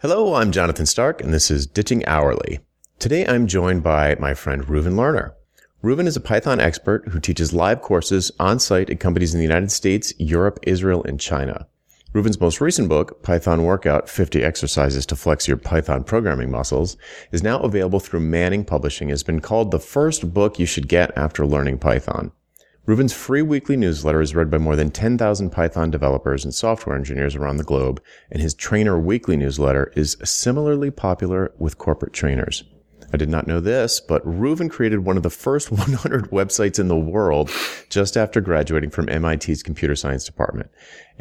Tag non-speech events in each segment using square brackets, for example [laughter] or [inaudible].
Hello, I'm Jonathan Stark, and this is Ditching Hourly. Today I'm joined by my friend Reuven Lerner. Reuven is a Python expert who teaches live courses on site at companies in the United States, Europe, Israel, and China. Reuven's most recent book, Python Workout 50 Exercises to Flex Your Python Programming Muscles, is now available through Manning Publishing has been called the first book you should get after learning Python. Reuven's free weekly newsletter is read by more than 10,000 Python developers and software engineers around the globe, and his Trainer Weekly newsletter is similarly popular with corporate trainers. I did not know this, but Reuven created one of the first [laughs] 100 websites in the world just after graduating from MIT's computer science department.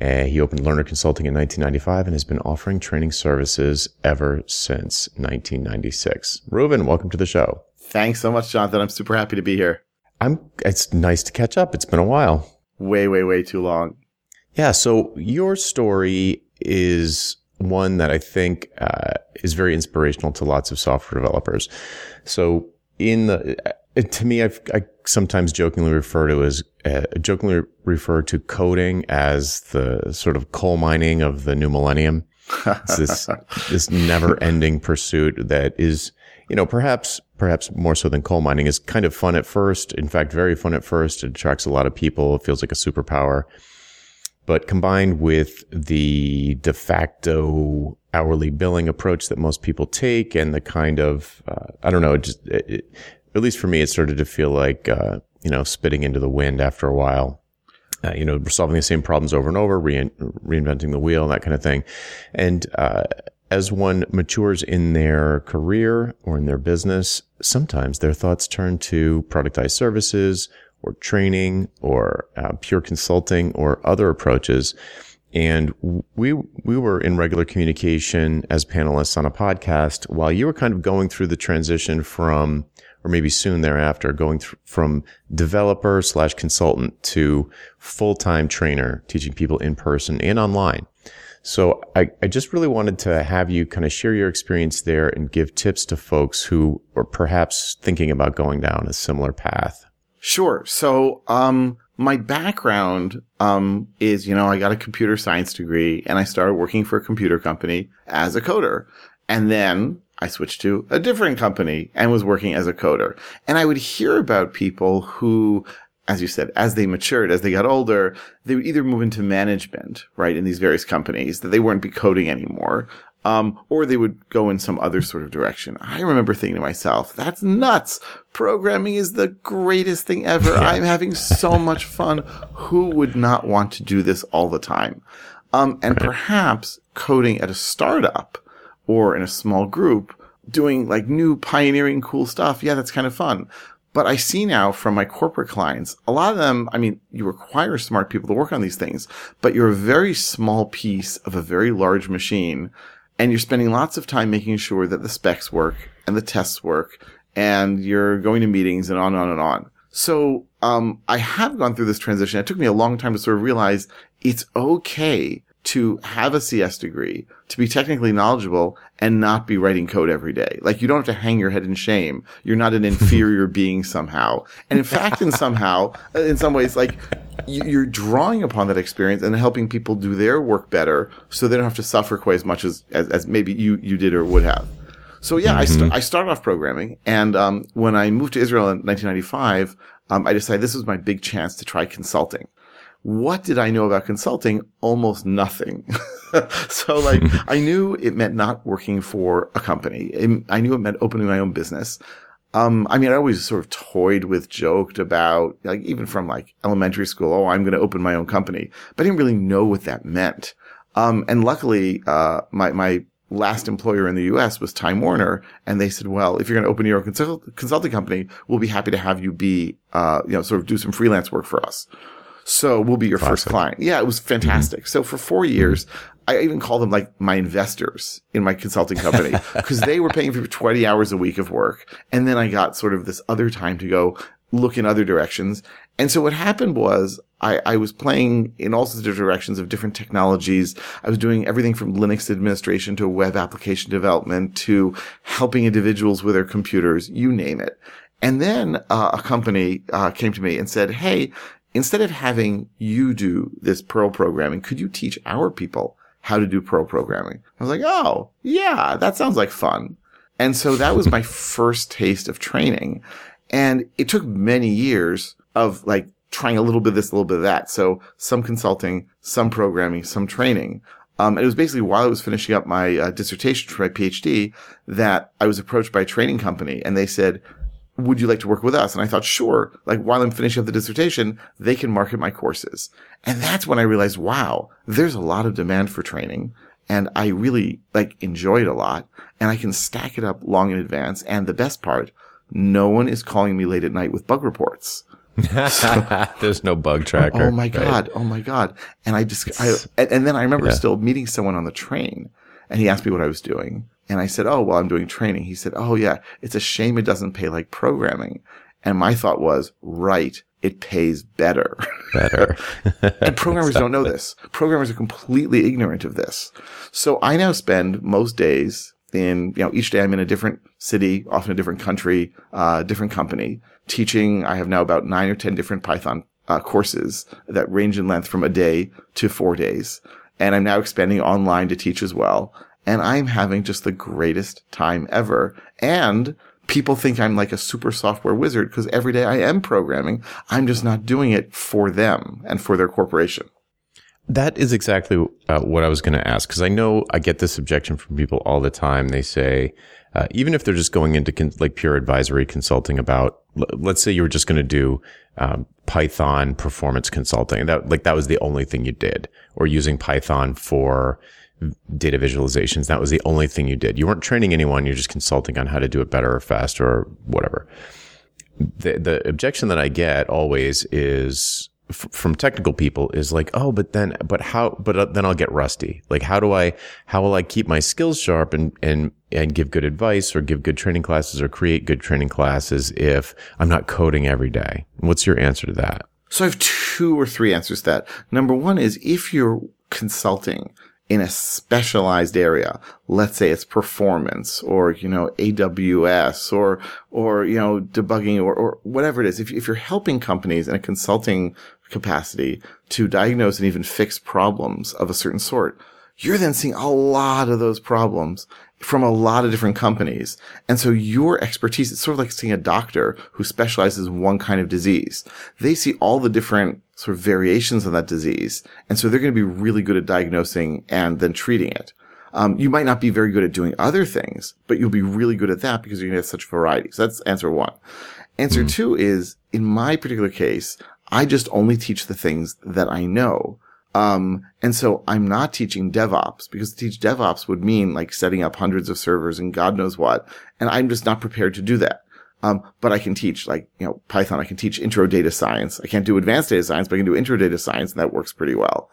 Uh, he opened Lerner Consulting in 1995 and has been offering training services ever since 1996. Reuven, welcome to the show. Thanks so much, Jonathan. I'm super happy to be here. I'm. It's nice to catch up. It's been a while. Way, way, way too long. Yeah. So your story is one that I think uh, is very inspirational to lots of software developers. So in the uh, to me, I've, i sometimes jokingly refer to as uh, jokingly refer to coding as the sort of coal mining of the new millennium. It's this [laughs] this never ending pursuit that is you know, perhaps, perhaps more so than coal mining is kind of fun at first. In fact, very fun at first. It attracts a lot of people. It feels like a superpower. But combined with the de facto hourly billing approach that most people take and the kind of, uh, I don't know, it just, it, it, at least for me, it started to feel like, uh, you know, spitting into the wind after a while. Uh, you know, solving the same problems over and over, re- reinventing the wheel, that kind of thing. And, uh, as one matures in their career or in their business, sometimes their thoughts turn to productized services or training or uh, pure consulting or other approaches. And we, we were in regular communication as panelists on a podcast while you were kind of going through the transition from, or maybe soon thereafter, going th- from developer slash consultant to full-time trainer, teaching people in person and online. So I, I just really wanted to have you kind of share your experience there and give tips to folks who are perhaps thinking about going down a similar path. Sure. So, um, my background, um, is, you know, I got a computer science degree and I started working for a computer company as a coder. And then I switched to a different company and was working as a coder. And I would hear about people who as you said, as they matured, as they got older, they would either move into management, right, in these various companies that they weren't be coding anymore, um, or they would go in some other sort of direction. I remember thinking to myself, that's nuts. Programming is the greatest thing ever. Yeah. I'm having so much fun. Who would not want to do this all the time? Um, and perhaps coding at a startup or in a small group, doing like new pioneering cool stuff. Yeah, that's kind of fun. But I see now from my corporate clients, a lot of them, I mean, you require smart people to work on these things, but you're a very small piece of a very large machine and you're spending lots of time making sure that the specs work and the tests work and you're going to meetings and on and on and on. So, um, I have gone through this transition. It took me a long time to sort of realize it's okay to have a CS degree, to be technically knowledgeable and not be writing code every day. Like you don't have to hang your head in shame. You're not an [laughs] inferior being somehow. And in fact, in somehow, in some ways, like you're drawing upon that experience and helping people do their work better so they don't have to suffer quite as much as, as, as maybe you, you did or would have. So yeah, mm-hmm. I, st- I started off programming and, um, when I moved to Israel in 1995, um, I decided this was my big chance to try consulting what did I know about consulting? Almost nothing. [laughs] so like [laughs] I knew it meant not working for a company. I knew it meant opening my own business. Um, I mean, I always sort of toyed with, joked about, like even from like elementary school, oh, I'm going to open my own company, but I didn't really know what that meant. Um, and luckily, uh, my, my last employer in the US was Time Warner. And they said, well, if you're going to open your own consult- consulting company, we'll be happy to have you be, uh, you know, sort of do some freelance work for us. So we'll be your Classic. first client. Yeah, it was fantastic. Mm-hmm. So for four years, I even call them like my investors in my consulting company [laughs] because they were paying for 20 hours a week of work. And then I got sort of this other time to go look in other directions. And so what happened was I, I, was playing in all sorts of directions of different technologies. I was doing everything from Linux administration to web application development to helping individuals with their computers, you name it. And then uh, a company uh, came to me and said, "Hey, instead of having you do this Perl programming, could you teach our people how to do Perl programming. I was like, oh, yeah, that sounds like fun. And so that was my [laughs] first taste of training. And it took many years of like trying a little bit of this, a little bit of that. So some consulting, some programming, some training. Um, it was basically while I was finishing up my uh, dissertation for my PhD that I was approached by a training company and they said, would you like to work with us? And I thought, sure. Like while I'm finishing up the dissertation, they can market my courses. And that's when I realized, wow, there's a lot of demand for training. And I really like enjoy it a lot and I can stack it up long in advance. And the best part, no one is calling me late at night with bug reports. [laughs] There's no bug tracker. Oh my god! Right? Oh my god! And I just, I, and, and then I remember yeah. still meeting someone on the train, and he asked me what I was doing, and I said, "Oh, well, I'm doing training." He said, "Oh yeah, it's a shame it doesn't pay like programming." And my thought was, right, it pays better. Better. [laughs] and programmers don't know this. Programmers are completely ignorant of this. So I now spend most days in, you know, each day I'm in a different city, often a different country, uh, different company, teaching. I have now about nine or 10 different Python uh, courses that range in length from a day to four days. And I'm now expanding online to teach as well. And I'm having just the greatest time ever. And people think I'm like a super software wizard because every day I am programming. I'm just not doing it for them and for their corporation. That is exactly uh, what I was going to ask because I know I get this objection from people all the time. They say, uh, even if they're just going into con- like pure advisory consulting about, l- let's say you were just going to do um, Python performance consulting, that like that was the only thing you did, or using Python for data visualizations. That was the only thing you did. You weren't training anyone. You're just consulting on how to do it better or faster or whatever. The the objection that I get always is f- from technical people is like, oh, but then, but how, but uh, then I'll get rusty. Like, how do I, how will I keep my skills sharp and, and, and give good advice or give good training classes or create good training classes if I'm not coding every day? What's your answer to that? So I have two or three answers to that. Number one is if you're consulting, in a specialized area. Let's say it's performance or, you know, AWS or, or, you know, debugging or, or whatever it is. If, if you're helping companies in a consulting capacity to diagnose and even fix problems of a certain sort, you're then seeing a lot of those problems from a lot of different companies. And so your expertise, it's sort of like seeing a doctor who specializes in one kind of disease. They see all the different sort of variations on that disease. And so they're going to be really good at diagnosing and then treating it. Um, you might not be very good at doing other things, but you'll be really good at that because you're going to have such variety. So that's answer one. Answer mm. two is in my particular case, I just only teach the things that I know. Um, and so I'm not teaching DevOps because to teach DevOps would mean like setting up hundreds of servers and God knows what. And I'm just not prepared to do that. Um, but I can teach like, you know, Python. I can teach intro data science. I can't do advanced data science, but I can do intro data science and that works pretty well.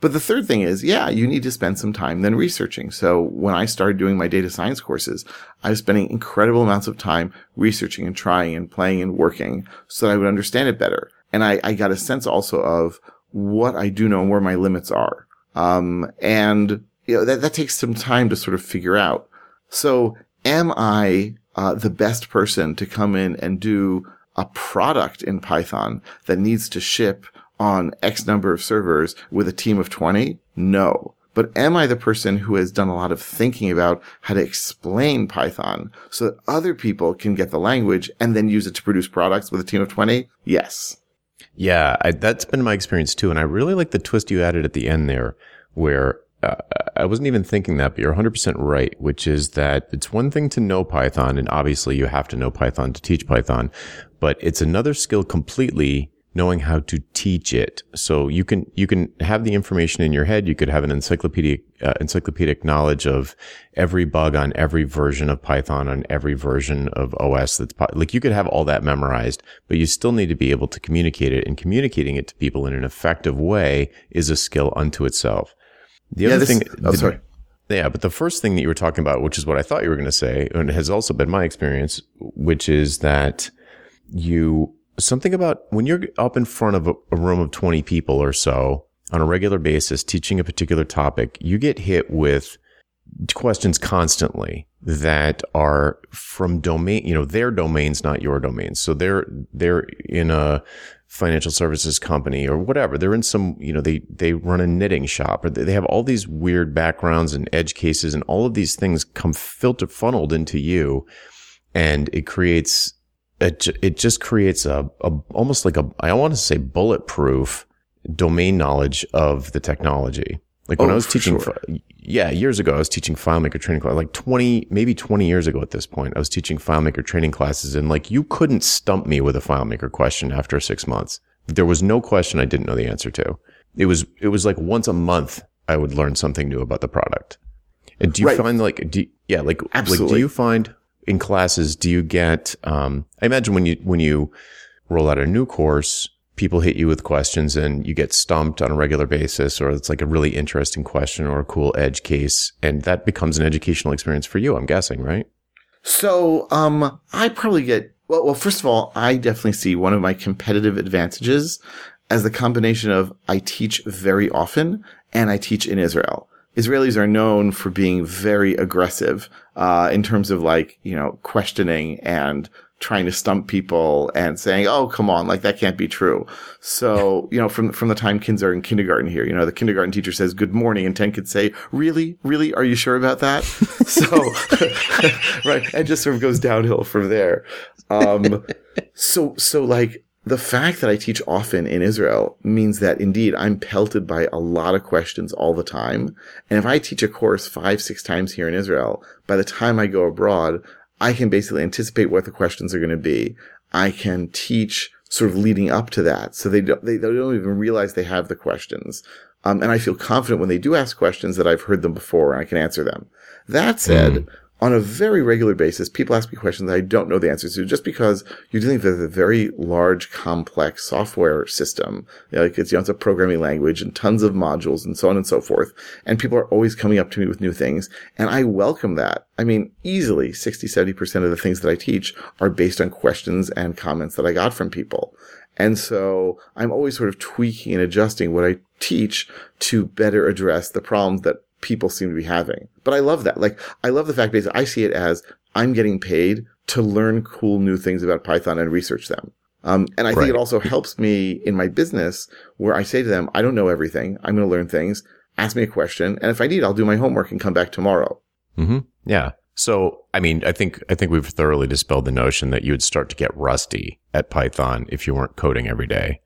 But the third thing is, yeah, you need to spend some time then researching. So when I started doing my data science courses, I was spending incredible amounts of time researching and trying and playing and working so that I would understand it better. And I, I got a sense also of what I do know and where my limits are. Um, and you know, that, that takes some time to sort of figure out. So am I uh, the best person to come in and do a product in Python that needs to ship on X number of servers with a team of 20? No. But am I the person who has done a lot of thinking about how to explain Python so that other people can get the language and then use it to produce products with a team of 20? Yes. Yeah, I, that's been my experience too. And I really like the twist you added at the end there, where uh, I wasn't even thinking that, but you're 100% right, which is that it's one thing to know Python, and obviously you have to know Python to teach Python, but it's another skill completely knowing how to teach it. So you can, you can have the information in your head. You could have an encyclopedic, uh, encyclopedic knowledge of every bug on every version of Python on every version of OS that's like you could have all that memorized, but you still need to be able to communicate it and communicating it to people in an effective way is a skill unto itself. The yeah, other this, thing, oh, the, sorry. Yeah, but the first thing that you were talking about, which is what I thought you were going to say, and has also been my experience, which is that you something about when you're up in front of a, a, room of 20 people or so on a regular basis teaching a particular topic, you get hit with questions constantly. that are from domain, you know, their domains, not your domains. So they're, they're in a financial services company or whatever. They're in some, you know, they, they run a knitting shop or they have all these weird backgrounds and edge cases and all of these things come filter funneled into you. And it creates, it, it just creates a, a almost like a, I want to say bulletproof domain knowledge of the technology. Like when Oh, I was teaching, sure. yeah, years ago, I was teaching FileMaker training class, like 20, maybe 20 years ago at this point, I was teaching FileMaker training classes and like you couldn't stump me with a FileMaker question after six months. There was no question I didn't know the answer to. It was, it was like once a month I would learn something new about the product. And do you Right. find like, do, yeah, like, like, do you find in classes, do you get, um, I imagine when you, when you roll out a new course, people hit you with questions and you get stumped on a regular basis, or it's like a really interesting question or a cool edge case. And that becomes an educational experience for you, I'm guessing, right? So, um, I probably get, well, well, first of all, I definitely see one of my competitive advantages as the combination of I teach very often and I teach in Israel. Israelis are known for being very aggressive, uh, in terms of like, you know, questioning and trying to stump people and saying, "Oh, come on, like that can't be true." So, [laughs] you know, from from the time kids are in kindergarten here, you know, the kindergarten teacher says "Good morning," and ten kids say, "Really, really, are you sure about that?" [laughs] so, [laughs] right, and just sort of goes downhill from there. Um, so, so like the fact that I teach often in Israel means that indeed I'm pelted by a lot of questions all the time. And if I teach a course five, six times here in Israel, by the time I go abroad, I can basically anticipate what the questions are going to be. I can teach sort of leading up to that. So they don't, they, don't even realize they have the questions. Um, and I feel confident when they do ask questions that I've heard them before and I can answer them. That said, on a very regular basis, people ask me questions that I don't know the answers to just because you're dealing with a very large, complex software system. You know, like it's, you know, it's a programming language and tons of modules and so on and so forth. And people are always coming up to me with new things. And I welcome that. I mean, easily 60, 70% of the things that I teach are based on questions and comments that I got from people. And so I'm always sort of tweaking and adjusting what I teach to better address the problems that people seem to be having. But I love that. Like, I love the fact that I see it as I'm getting paid to learn cool new things about Python and research them. Um, and I think it also helps me in my business where I say to them, I don't know everything. I'm going to learn things. Ask me a question. And if I need, I'll do my homework and come back tomorrow. hmm Yeah. So, I mean, I think, I think we've thoroughly dispelled the notion that you would start to get rusty at Python if you weren't coding every day,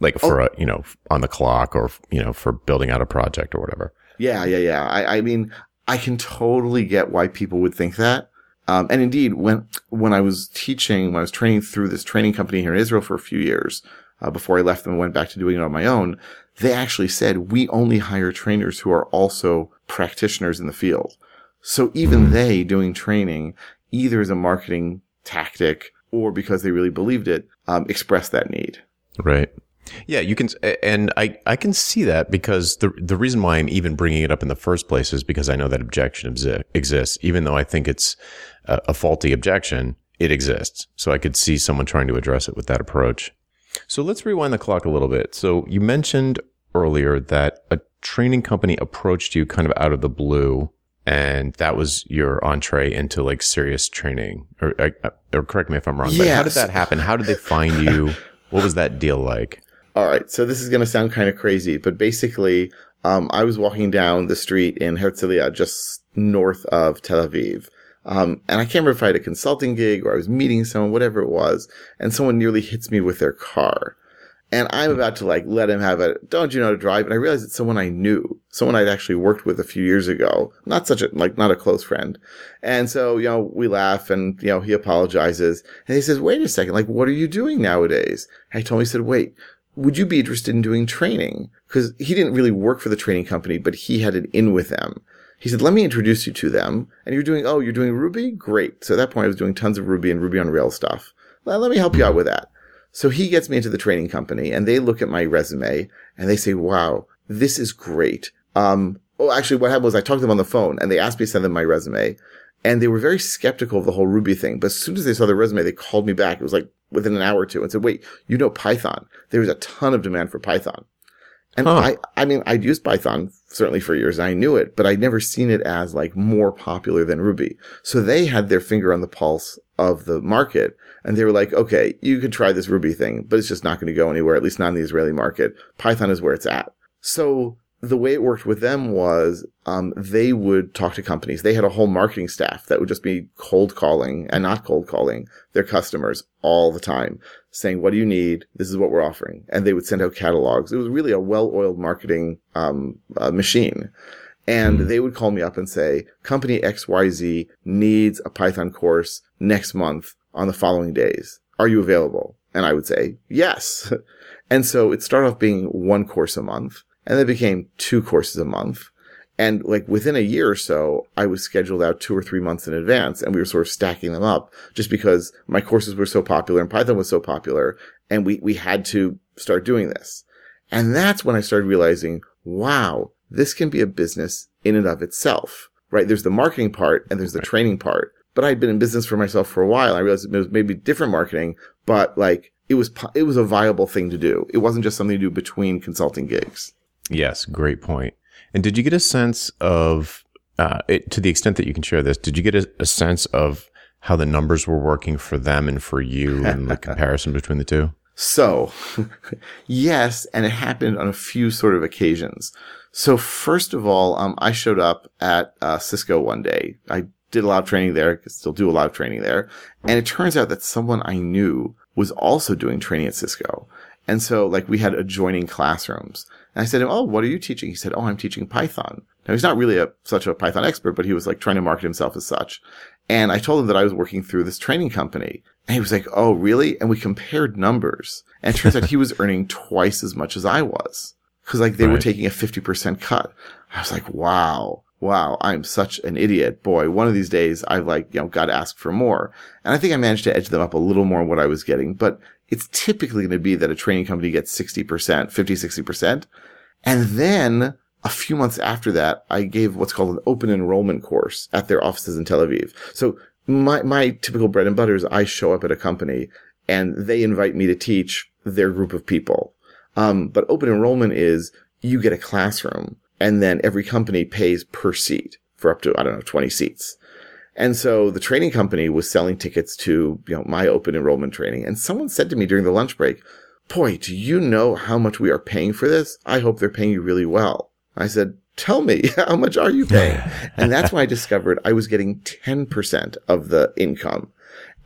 like for a, you know, on the clock or, you know, for building out a project or whatever. Yeah, yeah, yeah. I, I mean, I can totally get why people would think that. Um, and indeed, when when I was teaching, when I was training through this training company here in Israel for a few years, uh, before I left them and went back to doing it on my own, they actually said we only hire trainers who are also practitioners in the field. So even they doing training, either as a marketing tactic or because they really believed it, um, expressed that need. Right. Yeah, you can, and I, I can see that because the the reason why I'm even bringing it up in the first place is because I know that objection exi- exists, even though I think it's a, a faulty objection. It exists, so I could see someone trying to address it with that approach. So let's rewind the clock a little bit. So you mentioned earlier that a training company approached you kind of out of the blue, and that was your entree into like serious training. Or, or correct me if I'm wrong, but how did that happen? How did they find you? [laughs] What was that deal like? All right, so this is going to sound kind of crazy, but basically, um, I was walking down the street in Herzliya, just north of Tel Aviv. Um, and I can't remember if I had a consulting gig or I was meeting someone, whatever it was, and someone nearly hits me with their car. And I'm about to like let him have it. Don't you know how to drive? And I realized it's someone I knew, someone I'd actually worked with a few years ago. Not such a, like, not a close friend. And so, you know, we laugh and, you know, he apologizes and he says, wait a second, like, what are you doing nowadays? And I told him, he said, wait, would you be interested in doing training? Because he didn't really work for the training company, but he had an in with them. He said, let me introduce you to them. And you're doing, oh, you're doing Ruby? Great. So at that point, I was doing tons of Ruby and Ruby on Rails stuff. Well, let me help you out with that. So he gets me into the training company and they look at my resume and they say, wow, this is great. Um, oh, actually what happened was I talked to them on the phone and they asked me to send them my resume and they were very skeptical of the whole Ruby thing. But as soon as they saw the resume, they called me back. It was like within an hour or two and said, wait, you know Python. There was a ton of demand for Python. And Huh. I, I mean, I'd used Python certainly for years. I knew it, but I'd never seen it as like more popular than Ruby. So they had their finger on the pulse of the market and they were like, okay, you can try this Ruby thing, but it's just not going to go anywhere, at least not in the Israeli market. Python is where it's at. So the way it worked with them was um, they would talk to companies. They had a whole marketing staff that would just be cold calling and not cold calling their customers all the time, saying, "What do you need? This is what we're offering." And they would send out catalogs. It was really a well-oiled marketing um, uh, machine. And they would call me up and say, "Company X Y Z needs a Python course next month on the following days. Are you available?" And I would say, "Yes." [laughs] and so it started off being one course a month and they became two courses a month. And like within a year or so, I was scheduled out two or three months in advance and we were sort of stacking them up just because my courses were so popular and Python was so popular and we, we had to start doing this. And that's when I started realizing, wow, this can be a business in and of itself, right? There's the marketing part and there's the training part. But I'd been in business for myself for a while. I realized it was maybe different marketing, but like it was, it was a viable thing to do. It wasn't just something to do between consulting gigs. Yes, great point. And did you get a sense of, uh, it, to the extent that you can share this, did you get a, a sense of how the numbers were working for them and for you and the [laughs] comparison between the two? So, [laughs] yes, and it happened on a few sort of occasions. So, first of all, um, I showed up at uh, Cisco one day. I did a lot of training there, still do a lot of training there. And it turns out that someone I knew was also doing training at Cisco. And so, like, we had adjoining classrooms. And I said, Oh, what are you teaching? He said, Oh, I'm teaching Python. Now, he's not really a, such a Python expert, but he was like trying to market himself as such. And I told him that I was working through this training company. And he was like, Oh, really? And we compared numbers. And it turns out he was [laughs] earning twice as much as I was. Cause like they right. were taking a 50% cut. I was like, wow, wow, I'm such an idiot. Boy, one of these days I've like, you know, got to ask for more. And I think I managed to edge them up a little more on what I was getting, but it's typically going to be that a training company gets 60%, 50, 60%. And then a few months after that, I gave what's called an open enrollment course at their offices in Tel Aviv. So my, my typical bread and butter is I show up at a company and they invite me to teach their group of people. Um, but open enrollment is you get a classroom and then every company pays per seat for up to, I don't know, 20 seats. And so the training company was selling tickets to, you know, my open enrollment training. And someone said to me during the lunch break, boy, do you know how much we are paying for this? I hope they're paying you really well. I said, tell me, [laughs] how much are you paying? and that's when I discovered I was getting 10% of the income.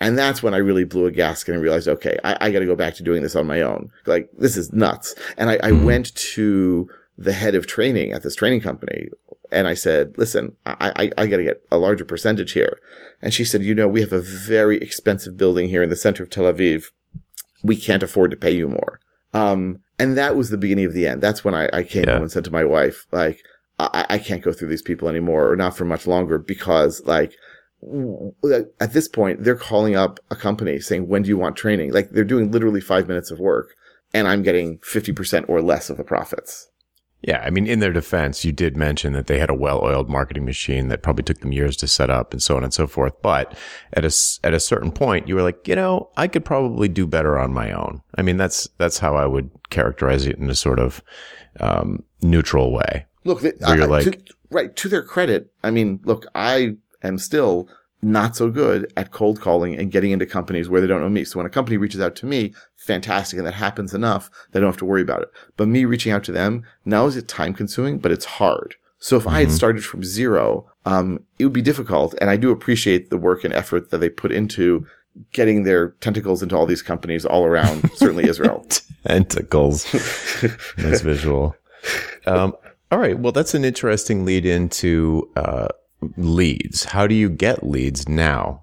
And that's when I really blew a gasket and realized, okay, I, I got to go back to doing this on my own. Like, this is nuts. And I, I mm. went to the head of training at this training company and I said, listen, I, I, I got to get a larger percentage here. And she said, you know, we have a very expensive building here in the center of Tel Aviv. We can't afford to pay you more. Um, and that was the beginning of the end. That's when I, I came yeah. home and said to my wife, like, I, I can't go through these people anymore or not for much longer because like, at this point, they're calling up a company saying, when do you want training? Like they're doing literally five minutes of work and I'm getting 50% or less of the profits. Yeah, I mean, in their defense, you did mention that they had a well-oiled marketing machine that probably took them years to set up and so on and so forth. But at a, at a certain point, you were like, you know, I could probably do better on my own. I mean, that's, that's how I would characterize it in a sort of, um, neutral way. Look, they, you're like, to, right. To their credit, I mean, look, I am still not so good at cold calling and getting into companies where they don't know me. So when a company reaches out to me, fantastic. And that happens enough. They don't have to worry about it. But me reaching out to them, now is it time consuming, but it's hard. So if mm-hmm. I had mm-hmm. started from zero, um, it would be difficult. And I do appreciate the work and effort that they put into getting their tentacles into all these companies all around, certainly Israel. [laughs] tentacles. nice visual. [laughs] Um, all right. Well, that's an interesting lead into, uh, leads? How do you get leads now?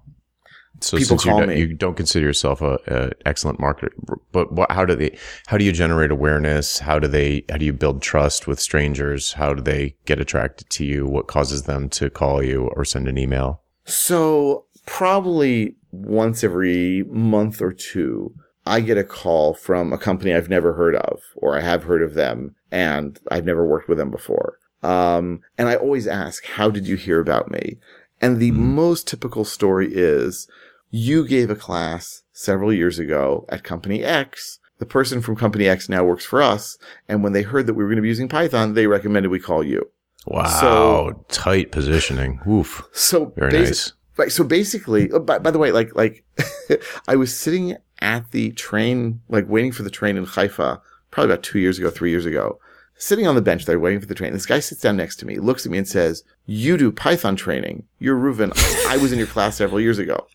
So People since call you, me. you don't consider yourself a, a excellent marketer, but what, how do they? How do you generate awareness? How do they? How do you build trust with strangers? How do they get attracted to you? What causes them to call you or send an email? So probably once every month or two, I get a call from a company I've never heard of, or I have heard of them, and I've never worked with them before. Um, and I always ask, how did you hear about me? And the mm-hmm. most typical story is you gave a class several years ago at company X the person from company X now works for us. And when they heard that we were going to be using Python, they recommended we call you. Wow. So, tight positioning. Oof. So very basi- nice. Right. So basically, oh, by, by the way, like, like [laughs] I was sitting at the train, like waiting for the train in Haifa, probably about two years ago, three years ago, sitting on the bench there waiting for the train. This guy sits down next to me, looks at me and says, you do Python training. You're Reuven. I was in your class several years ago.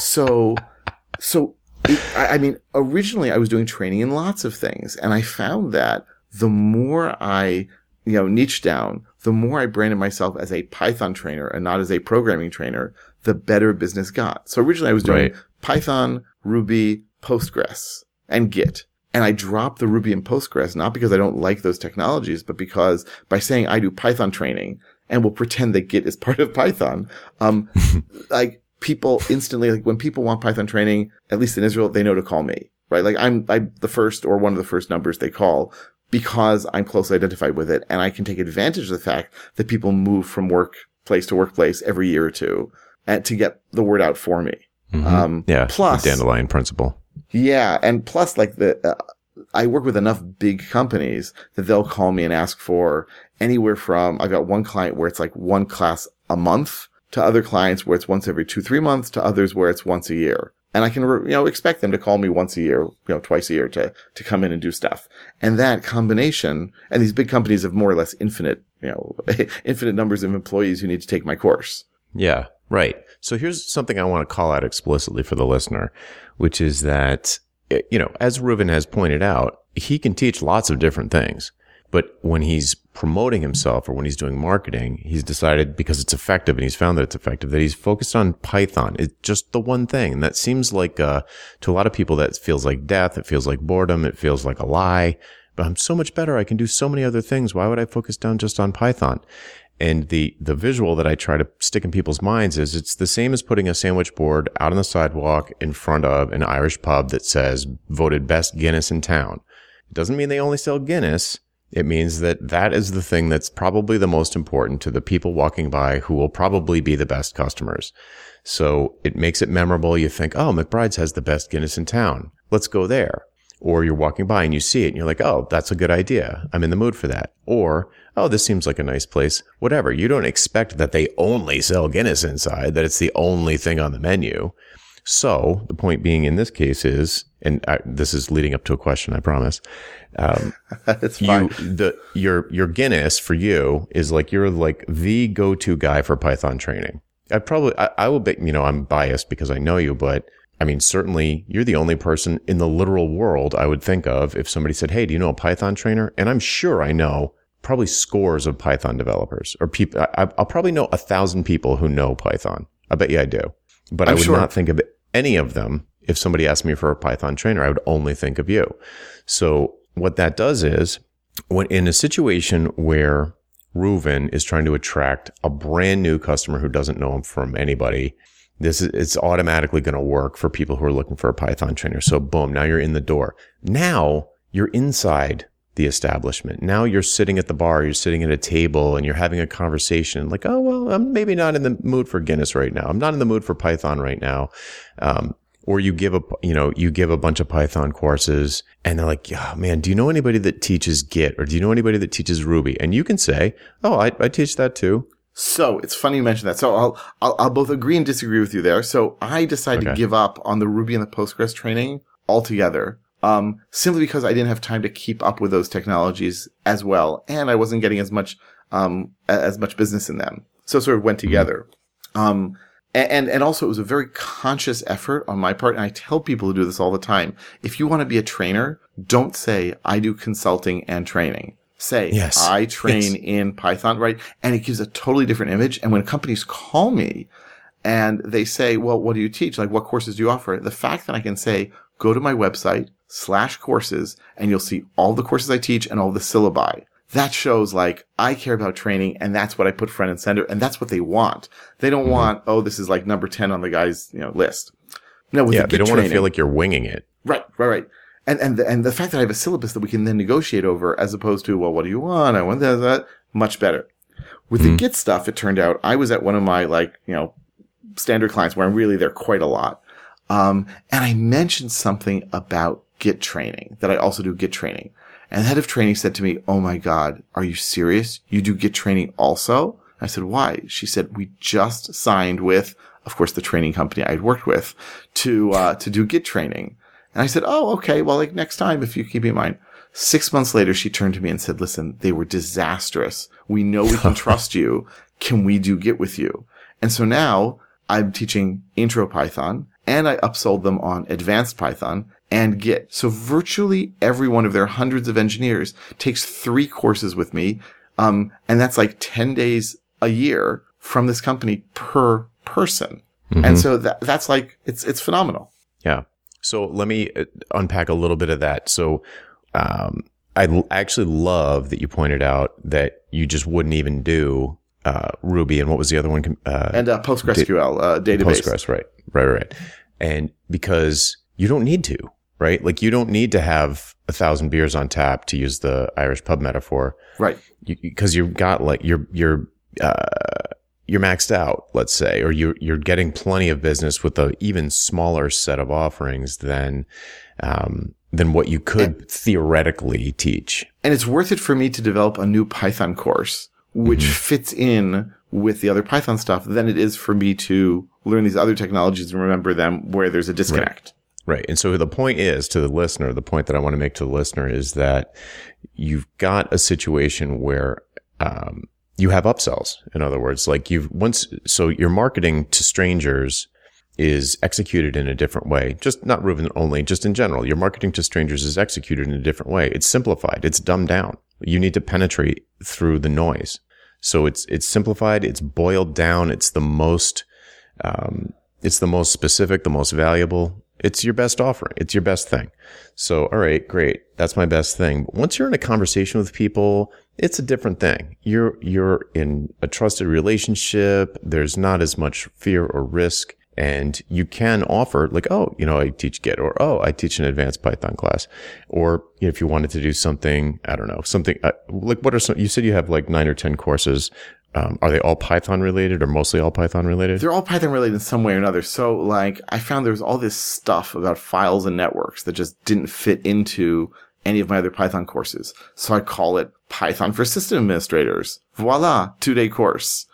So, so it, I, I mean, originally I was doing training in lots of things and I found that the more I, you know, niche down, the more I branded myself as a Python trainer and not as a programming trainer, the better business got. So originally I was doing right. Python, Ruby, Postgres, and Git. And I dropped the Ruby and Postgres, not because I don't like those technologies, but because by saying I do Python training and will pretend that Git is [laughs] part of Python, um, [laughs] like people instantly, like when people want Python training, at least in Israel, they know to call me, right? Like I'm, I'm the first or one of the first numbers they call because I'm closely identified with it. And I can take advantage of the fact that people move from workplace to workplace every year or two and to get the word out for me. Mm-hmm. Um, yeah. Plus dandelion principle. Yeah. And plus like the, uh, I work with enough big companies that they'll call me and ask for anywhere from, I've got one client where it's like one class a month to other clients where it's once every two, three months to others where it's once a year. And I can, you know, expect them to call me once a year, you know, twice a year to, to come in and do stuff. And that combination, and these big companies have more or less infinite, you know, [laughs] infinite numbers of employees who need to take my course. Yeah, right. So here's something I want to call out explicitly for the listener, which is that, you know, as Reuven has pointed out, he can teach lots of different things. But when he's promoting himself or when he's doing marketing, he's decided because it's effective and he's found that it's effective that he's focused on Python. It's just the one thing. And that seems like, uh, to a lot of people, that feels like death. It feels like boredom. It feels like a lie. But I'm so much better. I can do so many other things. Why would I focus down just on Python? And the, the visual that I try to stick in people's minds is it's the same as putting a sandwich board out on the sidewalk in front of an Irish pub that says voted best Guinness in town. It doesn't mean they only sell Guinness. It means that that is the thing that's probably the most important to the people walking by who will probably be the best customers. So it makes it memorable. You think, oh, McBride's has the best Guinness in town. Let's go there. Or you're walking by and you see it and you're like, oh, that's a good idea. I'm in the mood for that. Or, oh, this seems like a nice place. Whatever. You don't expect that they only sell Guinness inside, that it's the only thing on the menu. So the point being in this case is, and I, this is leading up to a question, I promise. Um, [laughs] That's fine. You, the, your, your Guinness for you is like, you're like the go-to guy for Python training. I probably, I, I will bet, you know, I'm biased because I know you, but I mean, certainly you're the only person in the literal world I would think of if somebody said, Hey, do you know a Python trainer? And I'm sure I know probably scores of Python developers or people. I, will probably know a thousand people who know Python. I bet you I do, but I'm i would sure. not think of any of them. If somebody asked me for a Python trainer, I would only think of you. So what that does is when in a situation where Reuven is trying to attract a brand new customer who doesn't know him from anybody, this is it's automatically going to work for people who are looking for a Python trainer. So boom, now you're in the door. Now you're inside the establishment. Now you're sitting at the bar, you're sitting at a table and you're having a conversation like, oh, well, I'm maybe not in the mood for Guinness right now. I'm not in the mood for Python right now. Um, or you give a, you know, you give a bunch of Python courses and they're like, yeah, man, do you know anybody that teaches Git or do you know anybody that teaches Ruby? And you can say, oh, I, I teach that too. So it's funny you mention that. So I'll, I'll, I'll both agree and disagree with you there. So I decided okay. to give up on the Ruby and the Postgres training altogether um, simply because I didn't have time to keep up with those technologies as well, and I wasn't getting as much um, as much business in them. So sort of went mm-hmm. together. Um, and and also it was a very conscious effort on my part, and I tell people to do this all the time. If you want to be a trainer, don't say I do consulting and training. Say yes. I train yes. in Python, right? And it gives a totally different image. And when companies call me and they say, "Well, what do you teach? Like, what courses do you offer?" The fact that I can say, "Go to my website, slash courses and you'll see all the courses I teach and all the syllabi. That shows like I care about training and that's what I put front and center and that's what they want. They don't mm-hmm. want, oh, this is like number 10 on the guy's, you know, list. No, yeah, the they don't training, want to feel like you're winging it. Right, right, right. And, and, the, and the fact that I have a syllabus that we can then negotiate over as opposed to, well, what do you want? I want that, that, much better. With mm-hmm. the Git stuff, it turned out I was at one of my like, you know, standard clients where I'm really there quite a lot. Um, and I mentioned something about Git training, that I also do Git training. And the head of training said to me, Oh my God, are you serious? You do Git training also? I said, why? She said, we just signed with, of course, the training company I'd worked with to, uh, to do Git training. And I said, Oh, okay. Well, like next time, if you keep in mind. Six months later, she turned to me and said, listen, they were disastrous. We know we can [laughs] trust you. Can we do Git with you? And so now I'm teaching intro Python and I upsold them on advanced Python and Git. So virtually every one of their hundreds of engineers takes three courses with me. Um, and that's like 10 days a year from this company per person. Mm-hmm. And so that, that's like, it's, it's phenomenal. Yeah. So let me uh, unpack a little bit of that. So, um, I l- actually love that you pointed out that you just wouldn't even do uh, Ruby and what was the other one? Uh, and uh, PostgreSQL uh, database. Postgres, right, right, right. And because you don't need to, right? Like you don't need to have a thousand beers on tap to use the Irish pub metaphor, right? Because you, have got like you're you're uh, you're maxed out, let's say, or you're you're getting plenty of business with a even smaller set of offerings than um, than what you could and, theoretically teach. And it's worth it for me to develop a new Python course which mm-hmm. fits in with the other Python stuff than it is for me to learn these other technologies and remember them where there's a disconnect. Right. right. And so the point is to the listener, the point that I want to make to the listener is that you've got a situation where, um, you have upsells. In other words, like you've once, so your marketing to strangers is executed in a different way. Just not Reuven only, just in general. Your marketing to strangers is executed in a different way. It's simplified. It's dumbed down. You need to penetrate through the noise. So it's, it's simplified. It's boiled down. It's the most, um, it's the most specific, the most valuable. It's your best offering. It's your best thing. So, all right, great. That's my best thing. But once you're in a conversation with people, it's a different thing. You're, you're in a trusted relationship. There's not as much fear or risk. And you can offer like, oh, you know, I teach Git or, oh, I teach an advanced Python class. Or if you wanted to do something, I don't know, something uh, like what are some, you said you have like nine or 10 courses. Um, are they all Python related or mostly all Python related? They're all Python related in some way or another. So like I found there was all this stuff about files and networks that just didn't fit into any of my other Python courses. So I call it Python for system administrators. Voila, two day course.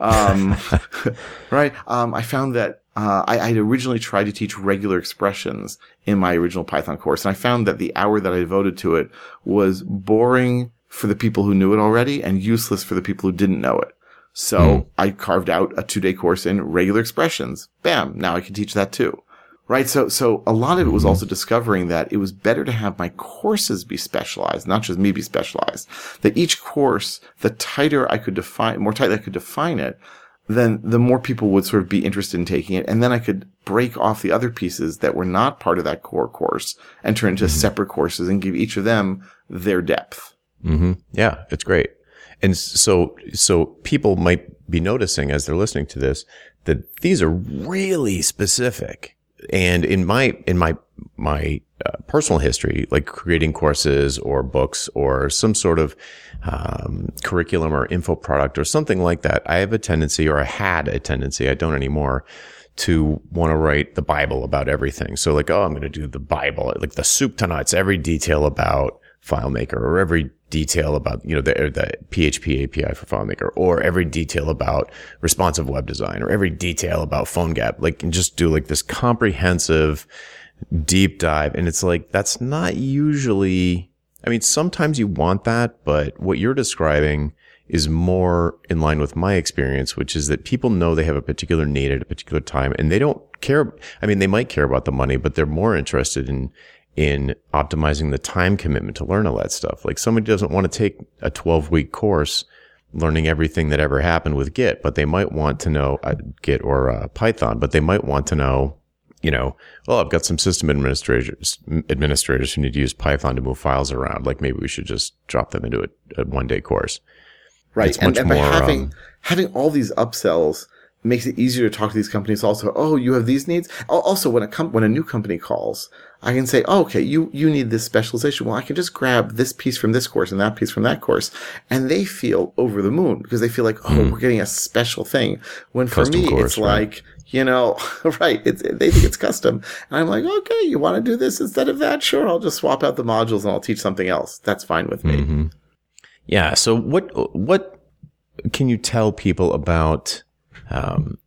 Um, [laughs] right. Um, I found that uh, I, I'd originally tried to teach regular expressions in my original Python course, and I found that the hour that I devoted to it was boring for the people who knew it already and useless for the people who didn't know it. So mm. I carved out a two day course in regular expressions. Bam. Now I can teach that too. Right. So, so a lot of it was hmm. also discovering that it was better to have my courses be specialized, not just me be specialized. That each course, the tighter I could define, more tightly I could define it, then the more people would sort of be interested in taking it. And then I could break off the other pieces that were not part of that core course and turn into mm-hmm. separate courses and give each of them their depth. Mm-hmm. Yeah, it's great. And so, so people might be noticing as they're listening to this that these are really specific. And in my, in my, my uh, personal history, like creating courses or books or some sort of um, curriculum or info product or something like that, I have a tendency, or I had a tendency, I don't anymore, to want to write the Bible about everything. So like, oh, I'm going to do the Bible, like the soup to nuts, every detail about FileMaker or every detail about, you know, the, the PHP API for FileMaker or every detail about responsive web design or every detail about PhoneGap, like, and just do like this comprehensive deep dive. And it's like, that's not usually I mean, sometimes you want that, but what you're describing is more in line with my experience, which is that people know they have a particular need at a particular time and they don't care. I mean, they might care about the money, but they're more interested in, in optimizing the time commitment to learn all that stuff. Like somebody doesn't want to take a 12 week course learning everything that ever happened with Git, but they might want to know uh, Git or uh, Python, but they might want to know you know, well, I've got some system administrators, administrators who need to use Python to move files around. Like maybe we should just drop them into a, a one day course. Right. And, and, by having, um, having all these upsells, makes it easier to talk to these companies also. Oh, you have these needs. Also, when a com- when a new company calls, I can say, oh, okay, you, you need this specialization. Well, I can just grab this piece from this course and that piece from that course. And they feel over the moon because they feel like, oh, mm. we're getting a special thing. When for custom me, course, it's right. like, you know, [laughs] right. It's, they think it's custom. And I'm like, okay, you want to do this instead of that? Sure. I'll just swap out the modules and I'll teach something else. That's fine with me. Mm-hmm. Yeah. So what, what can you tell people about, um,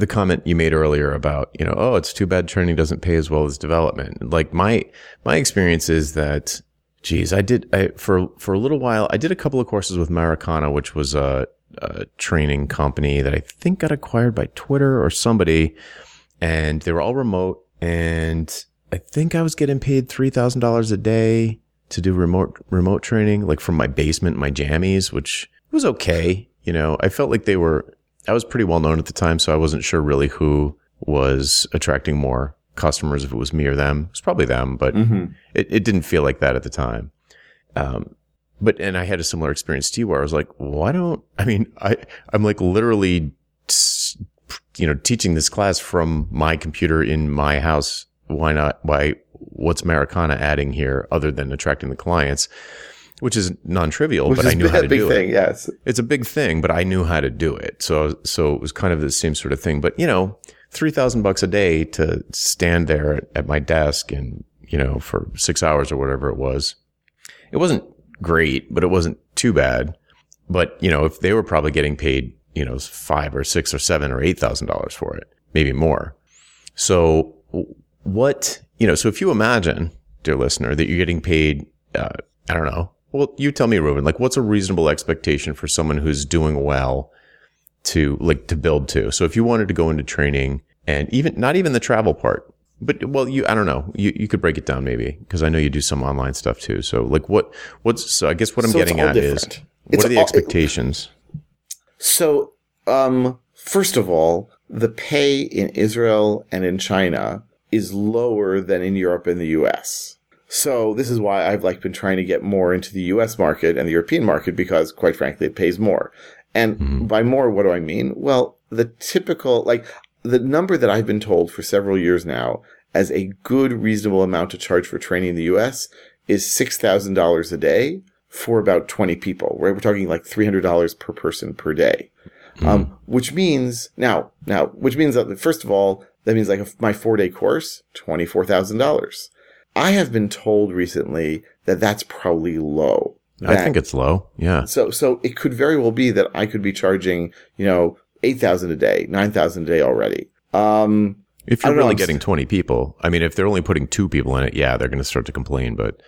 the comment you made earlier about, you know, oh, it's too bad training doesn't pay as well as development. Like my, my experience is that, geez, I did, I, for, for a little while, I did a couple of courses with Marakana, which was a, a training company that I think got acquired by Twitter or somebody. And they were all remote. And I think I was getting paid $3,000 a day to do remote, remote training, like from my basement, my jammies, which was okay. You know, I felt like they were I was pretty well known at the time, so I wasn't sure really who was attracting more customers, if it was me or them. It was probably them, but mm-hmm. it, it didn't feel like that at the time. Um, but, and I had a similar experience to you where I was like, why don't, I mean, I, I'm like literally, you know, teaching this class from my computer in my house. Why not? Why, what's Marakana adding here other than attracting the clients? Which is non-trivial, which but I knew how to do thing, it. Yes, it's a big thing, but I knew how to do it. So, so it was kind of the same sort of thing. But you know, three thousand bucks a day to stand there at, at my desk and you know for six hours or whatever it was, it wasn't great, but it wasn't too bad. But you know, if they were probably getting paid, you know, five or six or seven or eight thousand dollars for it, maybe more. So, what you know, so if you imagine, dear listener, that you're getting paid, uh, I don't know, well, you tell me, Reuven, like what's a reasonable expectation for someone who's doing well to like to build to? So if you wanted to go into training and even not even the travel part, but well, you, I don't know, you, you could break it down maybe because I know you do some online stuff too. So like what, what's, so I guess what I'm so getting at different. is what it's are the all, expectations? so, um, first of all, the pay in Israel and in China is lower than in Europe and the US. So this is why I've like been trying to get more into the US market and the European market because quite frankly it pays more. And mm-hmm. by more what do I mean? Well, the typical like the number that I've been told for several years now as a good reasonable amount to charge for training in the US is $6,000 a day for about 20 people. Right? We're talking like $300 per person per day. Mm-hmm. Um, which means now, now, which means that first of all, that means like a, my four day course, $24,000. I have been told recently that that's probably low. I think it's low. Yeah. So, so it could very well be that I could be charging, you know, 8,000 a day, 9,000 a day already. Um, if you're really know, getting 20 people, I mean, if they're only putting two people in it, yeah, they're going to start to complain, but.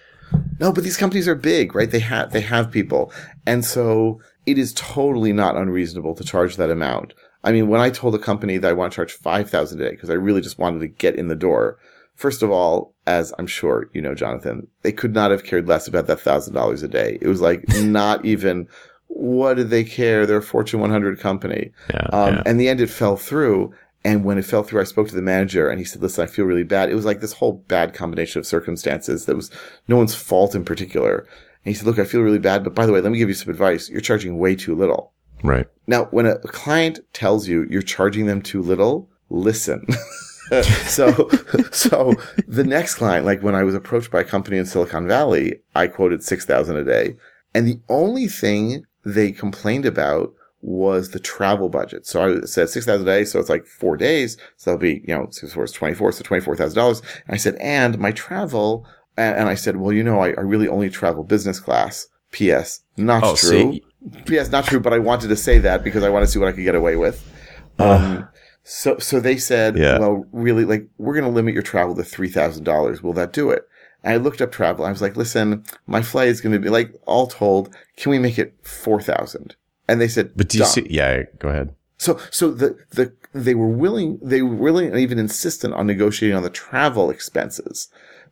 No, but these companies are big, right? They have, they have people. And so it is totally not unreasonable to charge that amount. I mean, when I told a company that I want to charge 5,000 a day because I really just wanted to get in the door, First of all, as I'm sure you know, Jonathan, they could not have cared less about that thousand dollars a day. It was like [laughs] not even what did they care? They're a Fortune 100 company. Yeah, um, yeah. And the end, it fell through. And when it fell through, I spoke to the manager and he said, listen, I feel really bad. It was like this whole bad combination of circumstances that was no one's fault in particular. And he said, look, I feel really bad, but by the way, let me give you some advice. You're charging way too little. Right. Now, when a client tells you you're charging them too little, listen. [laughs] [laughs] so, so the next client, like when I was approached by a company in Silicon Valley, I quoted 6,000 a day. And the only thing they complained about was the travel budget. So I said 6,000 a day. So it's like four days. So that'll be, you know, six four is 24. So $24,000. And I said, and my travel. And, I said, well, you know, I, I, really only travel business class. P.S. Not oh, true. See? P.S. Not true, but I wanted to say that because I want to see what I could get away with. Um, so, so they said, yeah. well, really, like, we're going to limit your travel to $3,000. Will that do it? And I looked up travel. I was like, listen, my flight is going to be like, all told, can we make it 4,000? And they said, but do you see, yeah, go ahead. So, so the, the, they were willing, they were willing and even insistent on negotiating on the travel expenses,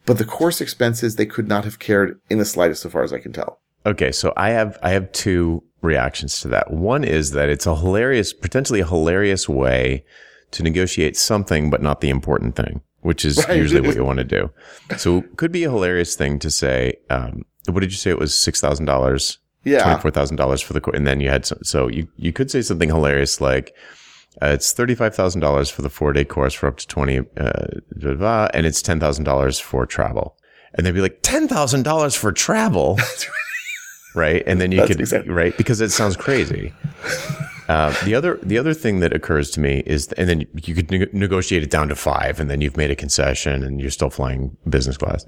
but the course expenses, they could not have cared in the slightest, so far as I can tell. Okay. So I have, I have two reactions to that. One is that it's a hilarious, potentially a hilarious way to negotiate something, but not the important thing, which is [laughs] right. usually what you want to do. So could be a hilarious thing to say, um, what did you say? It was $6,000. Yeah. $24,000 for the course. And then you had, some, so you, you could say something hilarious like, Uh, it's thirty-five thousand dollars for the four-day course for up to twenty, uh, blah, blah, and it's ten thousand dollars for travel. And they'd be like, ten thousand dollars for travel, [laughs] right? And then you could exactly- right because it sounds crazy. Uh, the other the other thing that occurs to me is, and then you could neg- negotiate it down to five, and then you've made a concession, and you're still flying business class.